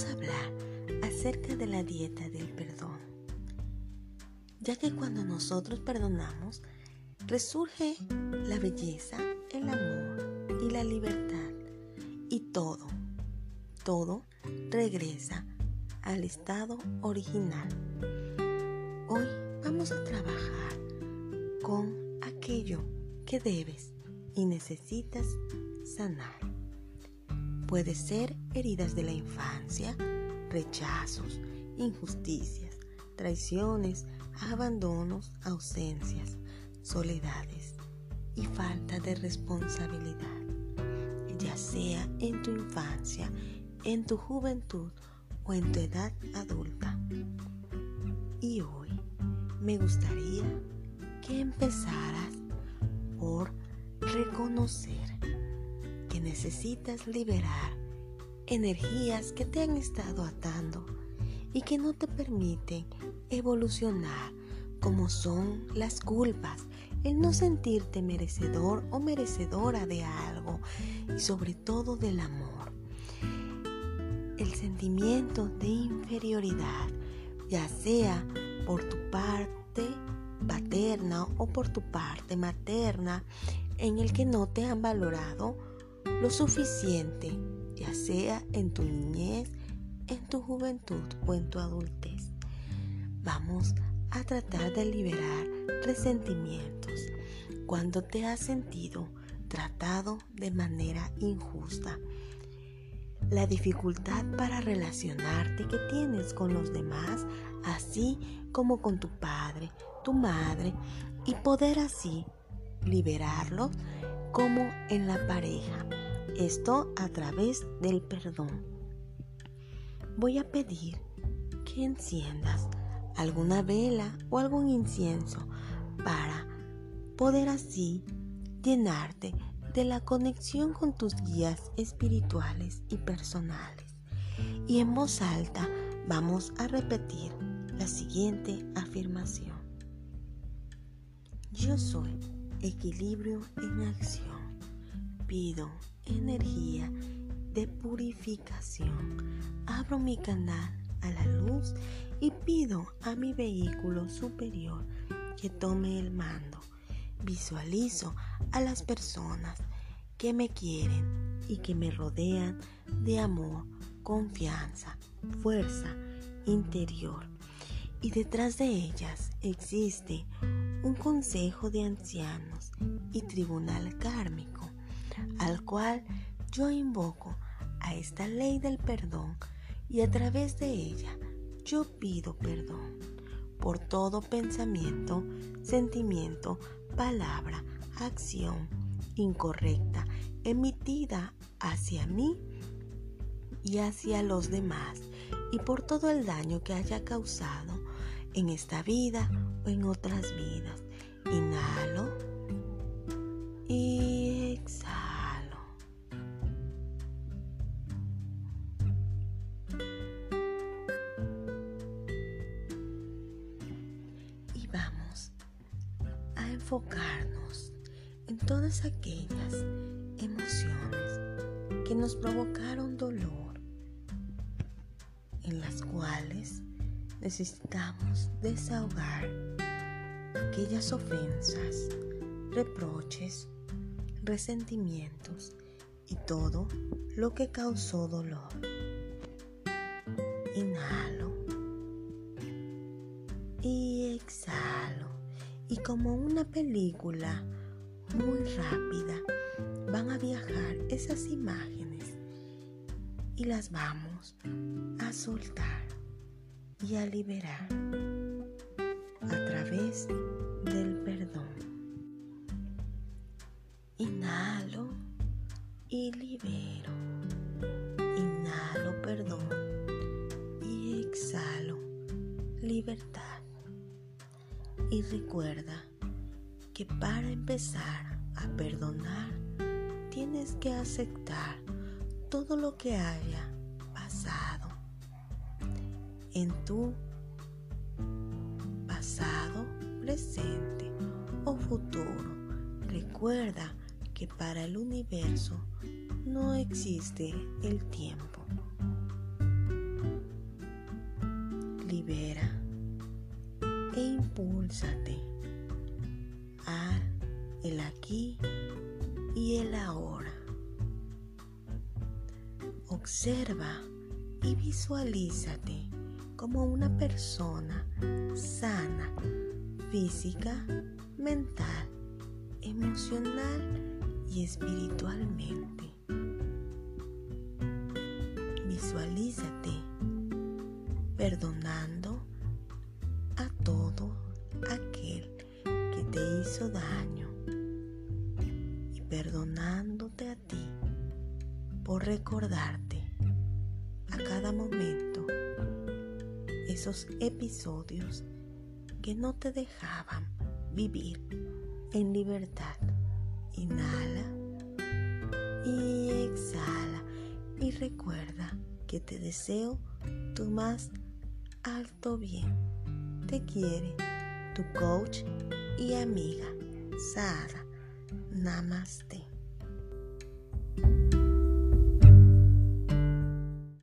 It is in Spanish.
vamos a hablar acerca de la dieta del perdón, ya que cuando nosotros perdonamos, resurge la belleza, el amor y la libertad y todo, todo regresa al estado original. Hoy vamos a trabajar con aquello que debes y necesitas sanar. Puede ser heridas de la infancia, rechazos, injusticias, traiciones, abandonos, ausencias, soledades y falta de responsabilidad, ya sea en tu infancia, en tu juventud o en tu edad adulta. Y hoy me gustaría que empezaras por reconocer necesitas liberar energías que te han estado atando y que no te permiten evolucionar como son las culpas, el no sentirte merecedor o merecedora de algo y sobre todo del amor. El sentimiento de inferioridad, ya sea por tu parte paterna o por tu parte materna, en el que no te han valorado lo suficiente, ya sea en tu niñez, en tu juventud o en tu adultez. Vamos a tratar de liberar resentimientos cuando te has sentido tratado de manera injusta. La dificultad para relacionarte que tienes con los demás, así como con tu padre, tu madre, y poder así liberarlos como en la pareja. Esto a través del perdón. Voy a pedir que enciendas alguna vela o algún incienso para poder así llenarte de la conexión con tus guías espirituales y personales. Y en voz alta vamos a repetir la siguiente afirmación. Yo soy equilibrio en acción. Pido energía de purificación. Abro mi canal a la luz y pido a mi vehículo superior que tome el mando. Visualizo a las personas que me quieren y que me rodean de amor, confianza, fuerza interior. Y detrás de ellas existe un consejo de ancianos y tribunal kármico, al cual yo invoco a esta ley del perdón y a través de ella yo pido perdón por todo pensamiento, sentimiento, palabra, acción incorrecta emitida hacia mí y hacia los demás y por todo el daño que haya causado en esta vida o en otras vidas. Y enfocarnos en todas aquellas emociones que nos provocaron dolor, en las cuales necesitamos desahogar aquellas ofensas, reproches, resentimientos y todo lo que causó dolor. Inhalo y exhalo y como una película muy rápida van a viajar esas imágenes y las vamos a soltar y a liberar a través del perdón. Inhalo y libero. Inhalo perdón y exhalo libertad. Y recuerda que para empezar a perdonar tienes que aceptar todo lo que haya pasado en tu pasado, presente o futuro. Recuerda que para el universo no existe el tiempo. Libera e impúlsate al el aquí y el ahora. Observa y visualízate como una persona sana, física, mental, emocional y espiritualmente. Visualízate perdonando daño y perdonándote a ti por recordarte a cada momento esos episodios que no te dejaban vivir en libertad. Inhala y exhala y recuerda que te deseo tu más alto bien. Te quiere tu coach y amiga Sara. Namaste.